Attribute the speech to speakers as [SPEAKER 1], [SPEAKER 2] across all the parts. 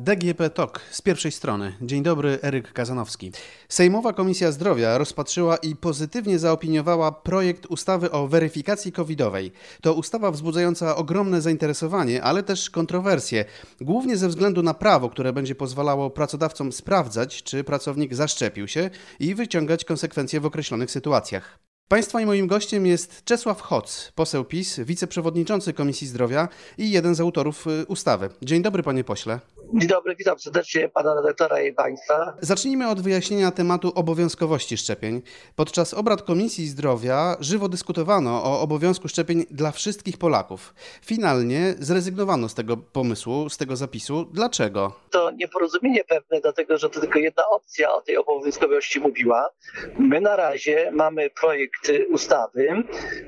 [SPEAKER 1] DGP TOK z pierwszej strony. Dzień dobry, Eryk Kazanowski. Sejmowa Komisja Zdrowia rozpatrzyła i pozytywnie zaopiniowała projekt ustawy o weryfikacji covidowej. To ustawa wzbudzająca ogromne zainteresowanie, ale też kontrowersje, głównie ze względu na prawo, które będzie pozwalało pracodawcom sprawdzać, czy pracownik zaszczepił się i wyciągać konsekwencje w określonych sytuacjach. Państwa i moim gościem jest Czesław Hoc, poseł PiS, wiceprzewodniczący Komisji Zdrowia i jeden z autorów y, ustawy. Dzień dobry, panie pośle.
[SPEAKER 2] Dzień dobry, witam serdecznie pana redaktora i państwa.
[SPEAKER 1] Zacznijmy od wyjaśnienia tematu obowiązkowości szczepień. Podczas obrad Komisji Zdrowia żywo dyskutowano o obowiązku szczepień dla wszystkich Polaków. Finalnie zrezygnowano z tego pomysłu, z tego zapisu. Dlaczego?
[SPEAKER 2] To nieporozumienie pewne, dlatego że to tylko jedna opcja o tej obowiązkowości mówiła. My na razie mamy projekt ustawy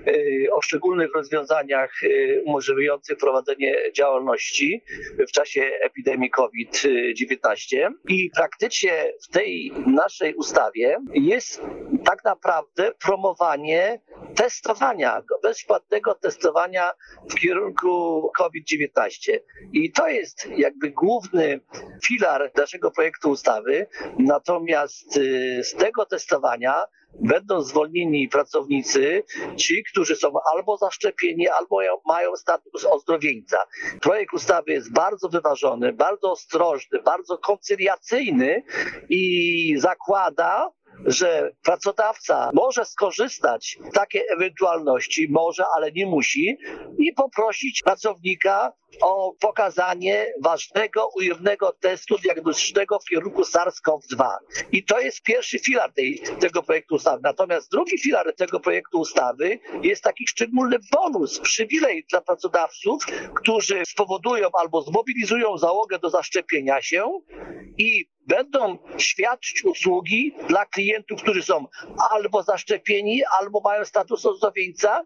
[SPEAKER 2] y, o szczególnych rozwiązaniach y, umożliwiających prowadzenie działalności w czasie epidemii COVID-19 i praktycznie w tej naszej ustawie jest tak naprawdę promowanie testowania, bezpłatnego testowania w kierunku COVID-19. I to jest jakby główny filar naszego projektu ustawy. Natomiast y, z tego testowania będą zwolnieni pracownicy, ci, którzy są albo zaszczepieni, albo mają status ozdrowieńca. Projekt ustawy jest bardzo wyważony, bardzo ostrożny, bardzo koncyliacyjny i zakłada, że pracodawca może skorzystać z takiej ewentualności, może, ale nie musi, i poprosić pracownika o pokazanie ważnego, ujemnego testu diagnostycznego w kierunku SARS-CoV-2. I to jest pierwszy filar tej, tego projektu ustawy. Natomiast drugi filar tego projektu ustawy jest taki szczególny bonus, przywilej dla pracodawców, którzy spowodują albo zmobilizują załogę do zaszczepienia się i będą świadczyć usługi dla klientów, którzy są albo zaszczepieni, albo mają status ozdrowieńca,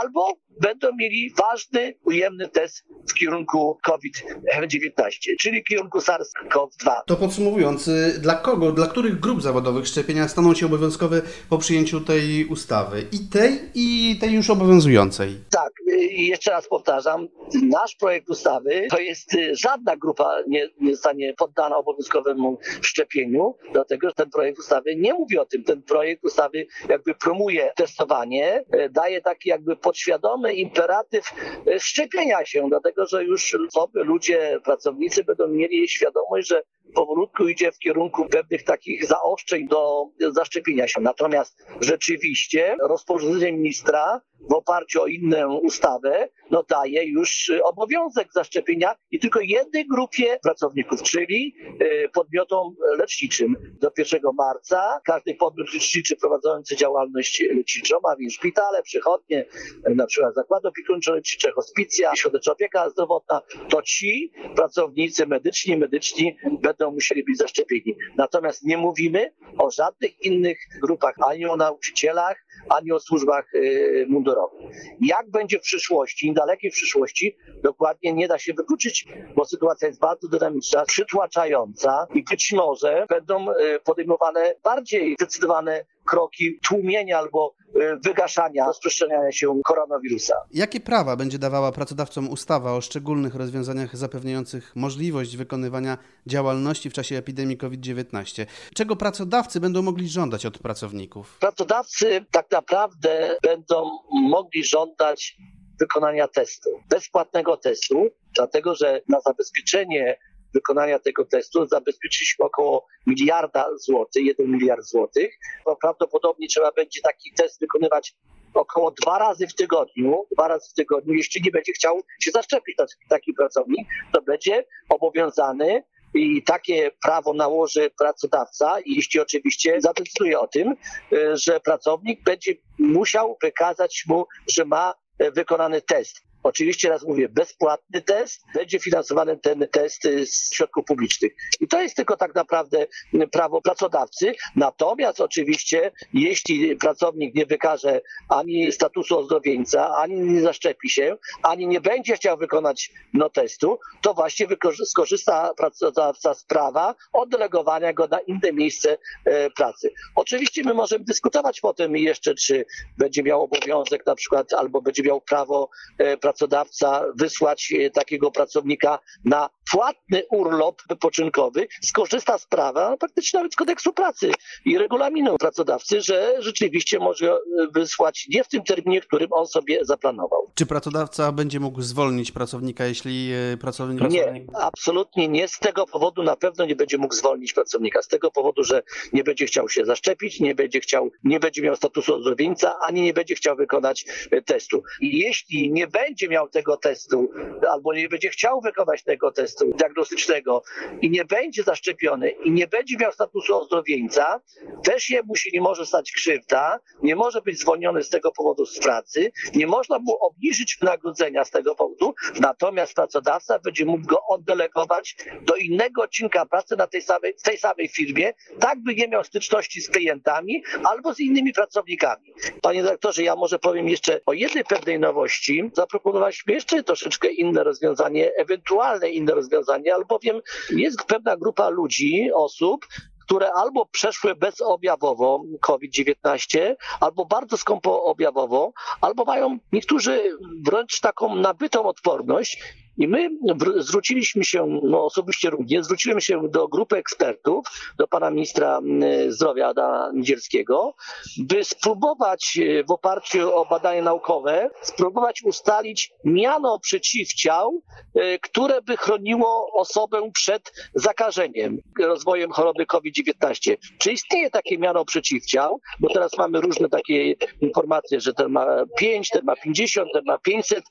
[SPEAKER 2] albo będą mieli ważny, ujemny test w kierunku COVID-19, czyli w kierunku SARS-CoV-2.
[SPEAKER 1] To podsumowując, y, dla kogo, dla których grup zawodowych szczepienia staną się obowiązkowe po przyjęciu tej ustawy? I tej, i tej już obowiązującej?
[SPEAKER 2] Tak, i jeszcze raz powtarzam, nasz projekt ustawy to jest y, żadna grupa nie, nie zostanie poddana obowiązkowemu szczepieniu, dlatego że ten projekt ustawy nie mówi o tym. Ten projekt ustawy jakby promuje testowanie, y, daje taki jakby podświadomy imperatyw e, szczepienia się, dlatego że już osoby, ludzie, pracownicy będą mieli świadomość, że powolutku idzie w kierunku pewnych takich zaostrzeń do zaszczepienia się. Natomiast rzeczywiście rozporządzenie ministra w oparciu o inną ustawę no daje już obowiązek zaszczepienia i tylko jednej grupie pracowników, czyli e, podmiotom leczniczym. Do 1 marca każdy podmiot leczniczy prowadzący działalność leczniczą, a więc szpitale, przychodnie, na przykład zakłady opiekuńczo-lecznicze, hospicja, środeczna opieka zdrowotna, to ci pracownicy medyczni, medyczni będą musieli być zaszczepieni. Natomiast nie mówimy o żadnych innych grupach, ani o nauczycielach, ani o służbach y, mundurowych. Jak będzie w przyszłości, dalekiej przyszłości, dokładnie nie da się wykluczyć, bo sytuacja jest bardzo dynamiczna, przytłaczająca i być może będą y, podejmowane bardziej zdecydowane kroki tłumienia albo y, wygaszania rozprzestrzeniania się koronawirusa.
[SPEAKER 1] Jakie prawa będzie dawała pracodawcom ustawa o szczególnych rozwiązaniach zapewniających możliwość wykonywania działalności w czasie epidemii COVID-19? Czego pracodawcy będą mogli żądać od pracowników?
[SPEAKER 2] Pracodawcy tak naprawdę będą mogli żądać wykonania testu, bezpłatnego testu, dlatego że na zabezpieczenie wykonania tego testu zabezpieczyliśmy około miliarda złotych, jeden miliard złotych. Prawdopodobnie trzeba będzie taki test wykonywać około dwa razy w tygodniu, dwa razy w tygodniu, jeśli nie będzie chciał się zaszczepić taki pracownik, to będzie obowiązany i takie prawo nałoży pracodawca, jeśli oczywiście zadecyduje o tym, y, że pracownik będzie musiał wykazać mu, że ma y, wykonany test. Oczywiście raz mówię, bezpłatny test, będzie finansowany ten test z środków publicznych. I to jest tylko tak naprawdę prawo pracodawcy. Natomiast oczywiście, jeśli pracownik nie wykaże ani statusu ozdrowieńca, ani nie zaszczepi się, ani nie będzie chciał wykonać no testu, to właśnie skorzysta pracodawca z prawa oddelegowania go na inne miejsce e, pracy. Oczywiście my możemy dyskutować potem jeszcze, czy będzie miał obowiązek na przykład, albo będzie miał prawo e, pracować pracodawca wysłać takiego pracownika na płatny urlop wypoczynkowy, skorzysta z prawa, praktycznie nawet z kodeksu pracy i regulaminu pracodawcy, że rzeczywiście może wysłać nie w tym terminie, którym on sobie zaplanował.
[SPEAKER 1] Czy pracodawca będzie mógł zwolnić pracownika, jeśli pracownik...
[SPEAKER 2] Nie, absolutnie nie. Z tego powodu na pewno nie będzie mógł zwolnić pracownika. Z tego powodu, że nie będzie chciał się zaszczepić, nie będzie chciał, nie będzie miał statusu ozdrowieńca, ani nie będzie chciał wykonać e, testu. I jeśli nie będzie miał tego testu, albo nie będzie chciał wykonać tego testu diagnostycznego i nie będzie zaszczepiony i nie będzie miał statusu ozdrowieńca, też jemu się nie może stać krzywda, nie może być zwolniony z tego powodu z pracy, nie można mu obniżyć wynagrodzenia z tego powodu, natomiast pracodawca będzie mógł go oddelegować do innego odcinka pracy na tej samej, w tej samej firmie, tak by nie miał styczności z klientami albo z innymi pracownikami. Panie dyrektorze, ja może powiem jeszcze o jednej pewnej nowości. Zaproponowaliśmy jeszcze troszeczkę inne rozwiązanie, ewentualne inne rozwiązanie, albowiem jest pewna grupa ludzi, osób, które albo przeszły bezobjawowo COVID-19, albo bardzo skąpo objawowo, albo mają niektórzy wręcz taką nabytą odporność i my zwróciliśmy się, no osobiście również, zwróciłem się do grupy ekspertów, do pana ministra zdrowia Adama Niedzielskiego, by spróbować e, w oparciu o badania naukowe, spróbować ustalić miano przeciwciał, e, które by chroniło osobę przed zakażeniem, rozwojem choroby COVID-19. Czy istnieje takie miano przeciwciał? Bo teraz mamy różne takie informacje, że ten ma 5, ten ma 50, ten ma 500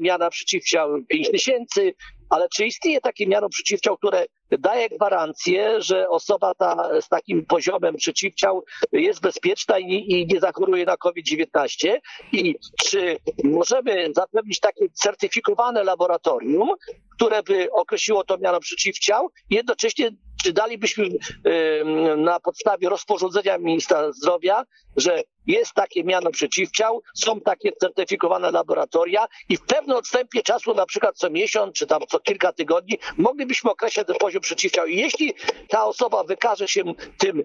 [SPEAKER 2] miana przeciwciał, chciał 5 tysięcy, ale czy istnieje takie miano przeciwciał, które daje gwarancję, że osoba ta z takim poziomem przeciwciał jest bezpieczna i, i nie zachoruje na COVID-19? I czy możemy zapewnić takie certyfikowane laboratorium, które by określiło to miano przeciwciał, jednocześnie czy dalibyśmy na podstawie rozporządzenia ministra zdrowia, że jest takie miano przeciwciał, są takie certyfikowane laboratoria i w pewnym odstępie czasu, na przykład co miesiąc, czy tam co kilka tygodni, moglibyśmy określać ten poziom przeciwciał. I jeśli ta osoba wykaże się tym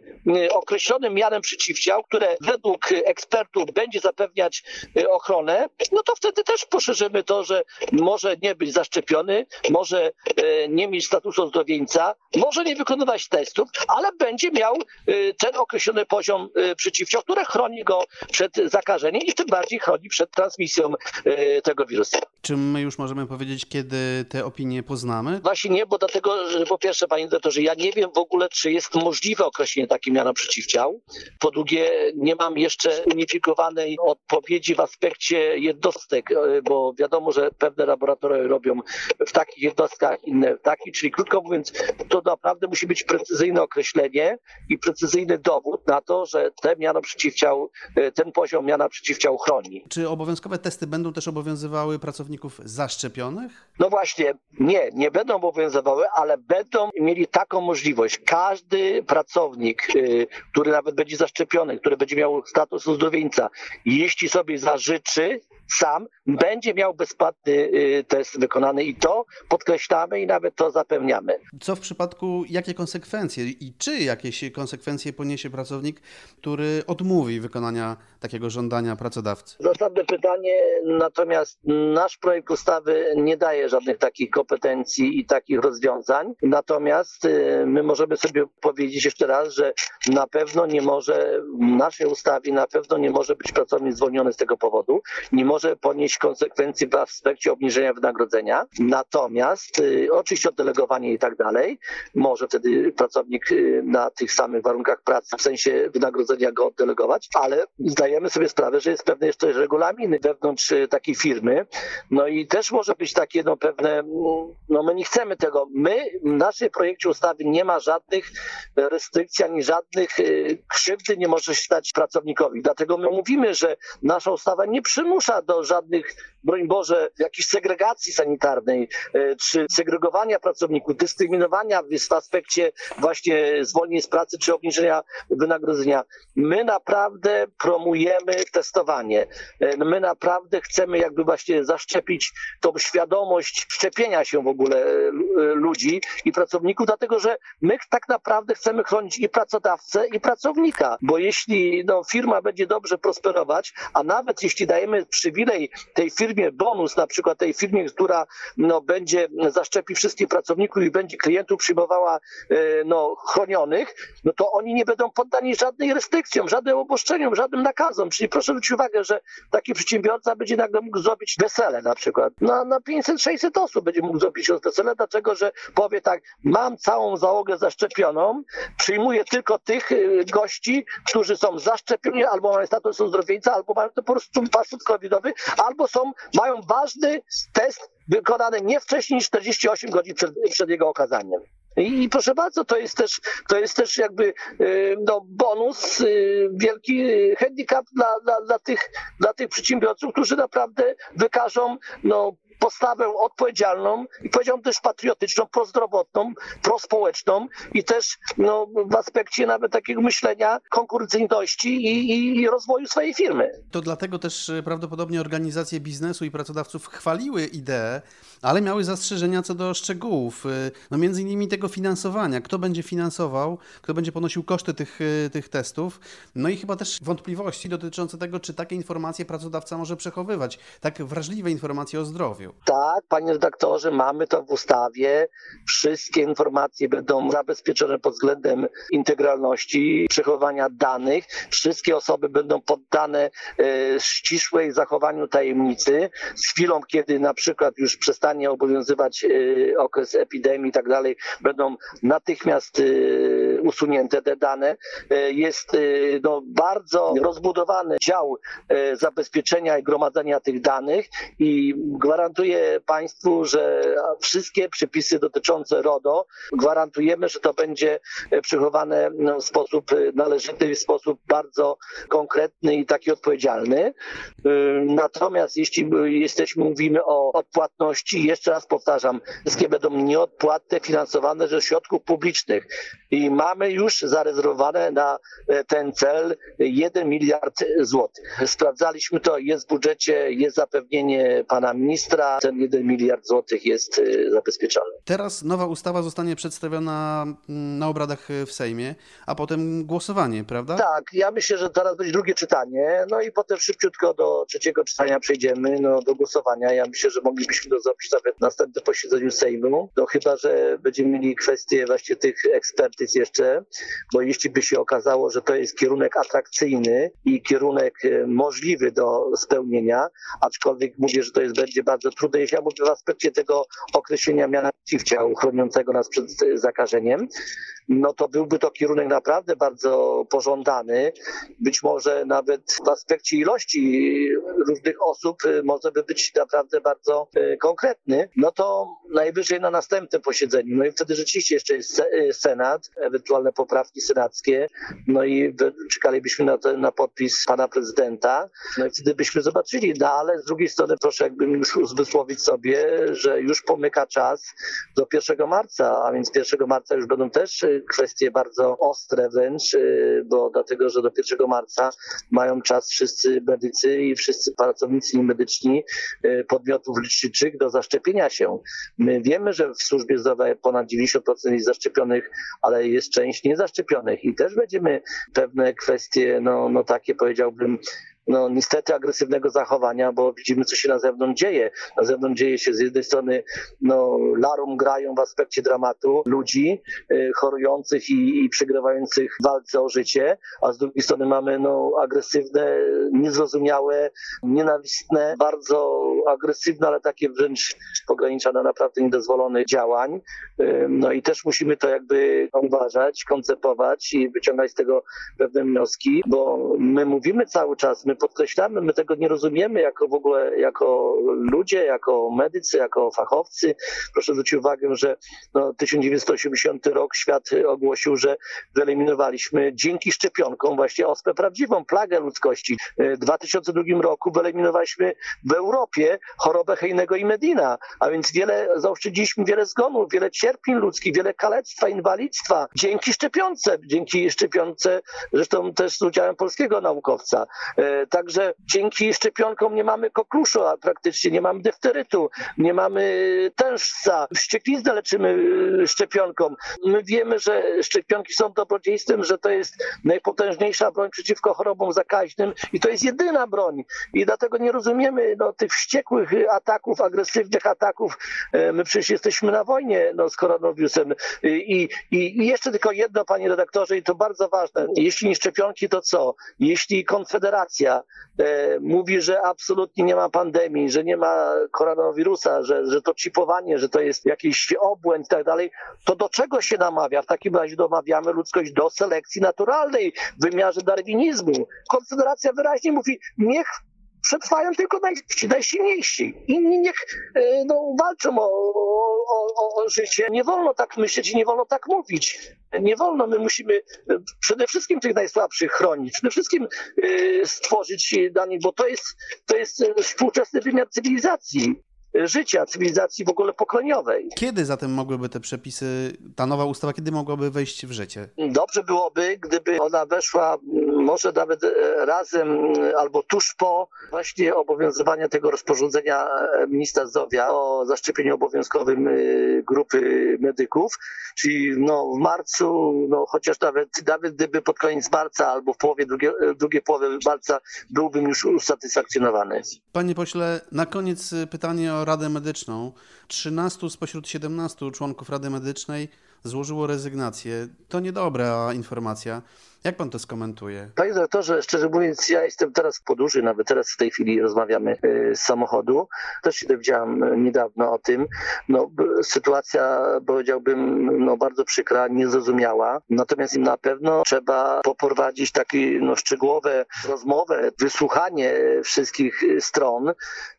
[SPEAKER 2] określonym mianem przeciwciał, które według ekspertów będzie zapewniać y, ochronę, no to wtedy też poszerzymy to, że może nie być zaszczepiony, może y, nie mieć statusu ozdrowieńca, może nie wykonywać testów, ale będzie miał y, ten określony poziom przeciwciał, które chroni go przed zakażeniem i tym bardziej chroni przed transmisją e, tego wirusa.
[SPEAKER 1] Czy my już możemy powiedzieć, kiedy te opinie poznamy?
[SPEAKER 2] Właśnie nie, bo dlatego, że po pierwsze, panie doktorze, ja nie wiem w ogóle, czy jest możliwe określenie takiej miana przeciwciał. Po drugie, nie mam jeszcze unifikowanej odpowiedzi w aspekcie jednostek, e, bo wiadomo, że pewne laboratoria robią w takich jednostkach, inne w takich, czyli krótko mówiąc, to naprawdę musi być precyzyjne określenie i precyzyjny dowód na to, że te miano przeciwciał ten poziom miana przeciwciał chroni.
[SPEAKER 1] Czy obowiązkowe testy będą też obowiązywały pracowników zaszczepionych?
[SPEAKER 2] No właśnie, nie, nie będą obowiązywały, ale będą mieli taką możliwość. Każdy pracownik, y, który nawet będzie zaszczepiony, który będzie miał status uzdrowieńca, jeśli sobie zażyczy, sam będzie miał bezpłatny y, test wykonany i to podkreślamy i nawet to zapewniamy.
[SPEAKER 1] Co w przypadku, jakie konsekwencje i czy jakieś konsekwencje poniesie pracownik, który odmówi wykonania takiego żądania pracodawcy?
[SPEAKER 2] Zasadne pytanie, natomiast nasz projekt ustawy nie daje żadnych takich kompetencji i takich rozwiązań. Natomiast y, my możemy sobie powiedzieć jeszcze raz, że na pewno nie może w naszej ustawie na pewno nie może być pracownik zwolniony z tego powodu. Nie może ponieść konsekwencji w aspekcie obniżenia wynagrodzenia. Natomiast y, oczywiście oddelegowanie i tak dalej, może wtedy pracownik y, na tych samych warunkach pracy, w sensie wynagrodzenia go oddelegować, ale zdajemy sobie sprawę, że jest pewne jeszcze regulaminy wewnątrz y, takiej firmy. No i też może być takie no pewne, no my nie chcemy tego. My w naszym projekcie ustawy nie ma żadnych restrykcji ani żadnych krzywdy nie może się stać pracownikowi. Dlatego my mówimy, że nasza ustawa nie przymusza do żadnych, broń Boże, jakiejś segregacji sanitarnej, e, czy segregowania pracowników, dyskryminowania w aspekcie właśnie zwolnień z pracy, czy obniżenia wynagrodzenia. My naprawdę promujemy testowanie. E, my naprawdę chcemy jakby właśnie zaszczepić tą świadomość szczepienia się w ogóle e, ludzi i pracowników, dlatego że my tak naprawdę chcemy chronić i pracodawcę, i pracownika, bo jeśli no, firma będzie dobrze prosperować, a nawet jeśli dajemy przy przywilej tej firmie, bonus na przykład tej firmie, która no, będzie zaszczepi wszystkich pracowników i będzie klientów przyjmowała e, no, chronionych, no to oni nie będą poddani żadnej restrykcjom, żadnym oboszczeniom, żadnym nakazom. Czyli proszę zwrócić uwagę, że taki przedsiębiorca będzie nagle mógł zrobić wesele na przykład. Na, na 500-600 osób będzie mógł zrobić wesele, dlaczego, że powie tak, mam całą załogę zaszczepioną, przyjmuję tylko tych y, gości, którzy są zaszczepieni, albo mają status uzdrowieńca, albo mają to po prostu paszport covidowy, albo są, mają ważny test wykonany nie wcześniej niż 48 godzin przed, przed jego okazaniem. I, I, proszę bardzo, to jest też, to jest też jakby y, no, bonus, y, wielki handicap dla, dla, dla, tych, dla tych przedsiębiorców, którzy naprawdę wykażą no, postawę odpowiedzialną i powiedziałbym też patriotyczną, prozdrowotną, prospołeczną i też no, w aspekcie nawet takiego myślenia konkurencyjności i, i, i rozwoju swojej firmy.
[SPEAKER 1] To dlatego też e, prawdopodobnie organizacje biznesu i pracodawców chwaliły ideę, ale miały zastrzeżenia co do szczegółów, e, no między innymi tego finansowania, kto będzie finansował, kto będzie ponosił koszty tych, e, tych testów, no i chyba też wątpliwości dotyczące tego, czy takie informacje pracodawca może przechowywać, tak wrażliwe informacje o zdrowiu.
[SPEAKER 2] Tak, panie redaktorze, mamy to w ustawie. Wszystkie informacje będą zabezpieczone pod względem integralności, przechowania danych. Wszystkie osoby będą poddane e, ścisłej zachowaniu tajemnicy. Z chwilą, kiedy na przykład już przestanie obowiązywać e, okres epidemii i tak dalej, będą natychmiast e, usunięte te dane. E, jest e, no, bardzo rozbudowany dział e, zabezpieczenia i gromadzenia tych danych i gwarantuję, Państwu, że wszystkie przepisy dotyczące RODO gwarantujemy, że to będzie przechowane no, w sposób należyty, w sposób bardzo konkretny i taki odpowiedzialny. Natomiast jeśli jesteśmy, mówimy o odpłatności, jeszcze raz powtarzam, wszystkie będą nieodpłatne, finansowane ze środków publicznych i mamy już zarezerwowane na ten cel 1 miliard złotych. Sprawdzaliśmy to, jest w budżecie, jest zapewnienie pana ministra, ten 1 miliard złotych jest y, zabezpieczony.
[SPEAKER 1] Teraz nowa ustawa zostanie przedstawiona mm, na obradach w Sejmie, a potem głosowanie, prawda?
[SPEAKER 2] Tak, ja myślę, że teraz będzie drugie czytanie, no i potem szybciutko do trzeciego czytania przejdziemy, no do głosowania. Ja myślę, że moglibyśmy to zrobić nawet na następnym posiedzeniu Sejmu, no chyba, że będziemy mieli kwestię właśnie tych ekspertyz jeszcze, bo jeśli by się okazało, że to jest kierunek atrakcyjny i kierunek y, możliwy do spełnienia, aczkolwiek mówię, że to jest będzie bardzo trudne jeśli ja mówię w aspekcie tego określenia miana przeciwciał chroniącego nas przed zakażeniem, no to byłby to kierunek naprawdę bardzo pożądany. Być może nawet w aspekcie ilości różnych osób y, może by być naprawdę bardzo konkretny. No to najwyżej na następnym posiedzeniu. No i wtedy rzeczywiście jeszcze jest Senat, ewentualne poprawki senackie, no i czekalibyśmy na, na podpis pana prezydenta. No i wtedy byśmy zobaczyli, no ale z drugiej strony proszę jakby już wysłowić sobie, że już pomyka czas do 1 marca, a więc 1 marca już będą też kwestie bardzo ostre wręcz, y, bo dlatego, że do 1 marca mają czas wszyscy medycy i wszyscy pracownicy medyczni y, podmiotów leczniczych do zaszczepienia się. My wiemy, że w służbie zdrowia ponad 90% jest zaszczepionych, ale jest część niezaszczepionych i też będziemy pewne kwestie, no, no takie powiedziałbym, no niestety agresywnego zachowania, bo widzimy, co się na zewnątrz dzieje. Na zewnątrz dzieje się z jednej strony, no, larum grają w aspekcie dramatu ludzi y, chorujących i, i przegrywających w walce o życie, a z drugiej strony mamy no, agresywne, niezrozumiałe, nienawistne, bardzo agresywne, ale takie wręcz pogranicza na naprawdę niedozwolonych działań. No i też musimy to jakby uważać, koncepować i wyciągać z tego pewne wnioski, bo my mówimy cały czas, my podkreślamy, my tego nie rozumiemy jako w ogóle, jako ludzie, jako medycy, jako fachowcy. Proszę zwrócić uwagę, że no, 1980 rok świat ogłosił, że wyeliminowaliśmy dzięki szczepionkom właśnie ospę prawdziwą, plagę ludzkości. W 2002 roku wyeliminowaliśmy w Europie chorobę Hejnego i Medina, a więc wiele, zaoszczędziliśmy wiele zgonów, wiele cierpień ludzkich, wiele kalectwa, inwalidztwa, dzięki szczepionce, dzięki szczepionce, zresztą też z udziałem polskiego naukowca. E, także dzięki szczepionkom nie mamy kokluszu, a praktycznie nie mamy defterytu, nie mamy tężca, wściekliznę leczymy e, szczepionką. My wiemy, że szczepionki są dobrodziejstwem, że to jest najpotężniejsza broń przeciwko chorobom zakaźnym i to jest jedyna broń. I dlatego nie rozumiemy no, tych wściekłych ataków, agresywnych ataków. E, my przecież jesteśmy na wojnie no, z koronawirusem. I, i, I jeszcze tylko jedno, panie redaktorze, i to bardzo ważne. Jeśli nie szczepionki, to co? Jeśli Konfederacja e, mówi, że absolutnie nie ma pandemii, że nie ma koronawirusa, że, że to chipowanie, że to jest jakiś obłęd i tak dalej, to do czego się namawia? W takim razie domawiamy ludzkość do selekcji naturalnej w wymiarze darwinizmu. Konfederacja wyraźnie mówi, niech przetrwają tylko naj, najsilniejsi. Inni niech e, no, walczą o, o, o, o życie. Nie wolno tak myśleć i nie wolno tak mówić. Nie wolno, my musimy e, przede wszystkim tych najsłabszych chronić, przede wszystkim e, stworzyć dla bo to jest, to jest współczesny wymiar cywilizacji życia, cywilizacji w ogóle pokoleniowej.
[SPEAKER 1] Kiedy zatem mogłyby te przepisy, ta nowa ustawa, kiedy mogłaby wejść w życie?
[SPEAKER 2] Dobrze byłoby, gdyby ona weszła może nawet e, razem albo tuż po właśnie obowiązywania tego rozporządzenia e, ministra zdrowia o zaszczepieniu obowiązkowym e, grupy medyków, czyli no w marcu, no chociaż nawet, nawet gdyby pod koniec marca albo w połowie drugiej, drugiej połowy marca byłbym już usatysfakcjonowany.
[SPEAKER 1] Panie pośle, na koniec pytanie o Radę Medyczną. 13 spośród 17 członków Rady Medycznej złożyło rezygnację. To niedobra informacja. Jak pan to skomentuje?
[SPEAKER 2] Panie doktorze, szczerze mówiąc, ja jestem teraz w podróży, nawet teraz w tej chwili rozmawiamy e, z samochodu. Też się dowiedziałam e, niedawno o tym. No, sytuacja, powiedziałbym, no, bardzo przykra, niezrozumiała. Natomiast na pewno trzeba poprowadzić takie no, szczegółowe rozmowę, wysłuchanie wszystkich stron,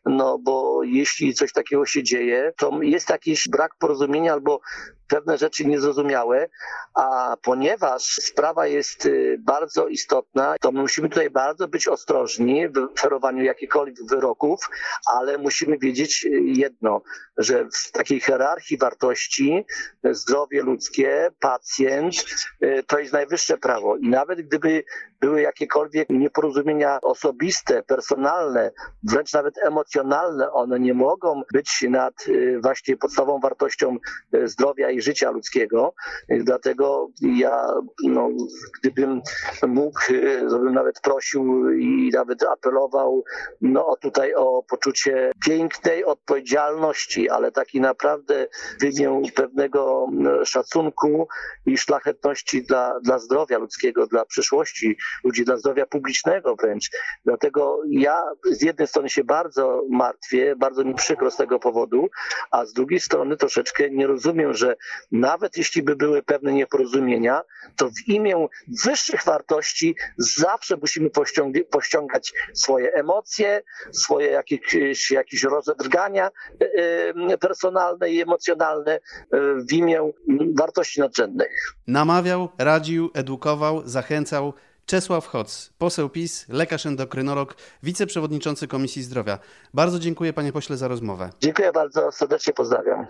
[SPEAKER 2] no bo jeśli coś takiego się dzieje, to jest jakiś brak porozumienia albo pewne rzeczy niezrozumiałe, a ponieważ sprawa jest y, bardzo istotna, to musimy tutaj bardzo być ostrożni w oferowaniu jakichkolwiek wyroków, ale musimy wiedzieć jedno, że w takiej hierarchii wartości zdrowie ludzkie, pacjent y, to jest najwyższe prawo i nawet gdyby były jakiekolwiek nieporozumienia osobiste, personalne, wręcz nawet emocjonalne, one nie mogą być nad właśnie podstawową wartością zdrowia i życia ludzkiego. Dlatego ja, no, gdybym mógł, to bym nawet prosił i nawet apelował no, tutaj o poczucie pięknej odpowiedzialności, ale taki naprawdę w imię pewnego szacunku i szlachetności dla, dla zdrowia ludzkiego, dla przyszłości ludzi, dla zdrowia publicznego wręcz. Dlatego ja z jednej strony się bardzo martwię, bardzo mi przykro z tego powodu, a z drugiej strony troszeczkę nie rozumiem, że nawet jeśli by były pewne nieporozumienia, to w imię wyższych wartości zawsze musimy pościągać swoje emocje, swoje jakieś, jakieś rozedrgania e, e, personalne i emocjonalne e, w imię wartości nadrzędnych.
[SPEAKER 1] Namawiał, radził, edukował, zachęcał. Czesław Hoc, poseł PiS, lekarz endokrynolog, wiceprzewodniczący Komisji Zdrowia. Bardzo dziękuję panie pośle za rozmowę.
[SPEAKER 2] Dziękuję bardzo, serdecznie pozdrawiam.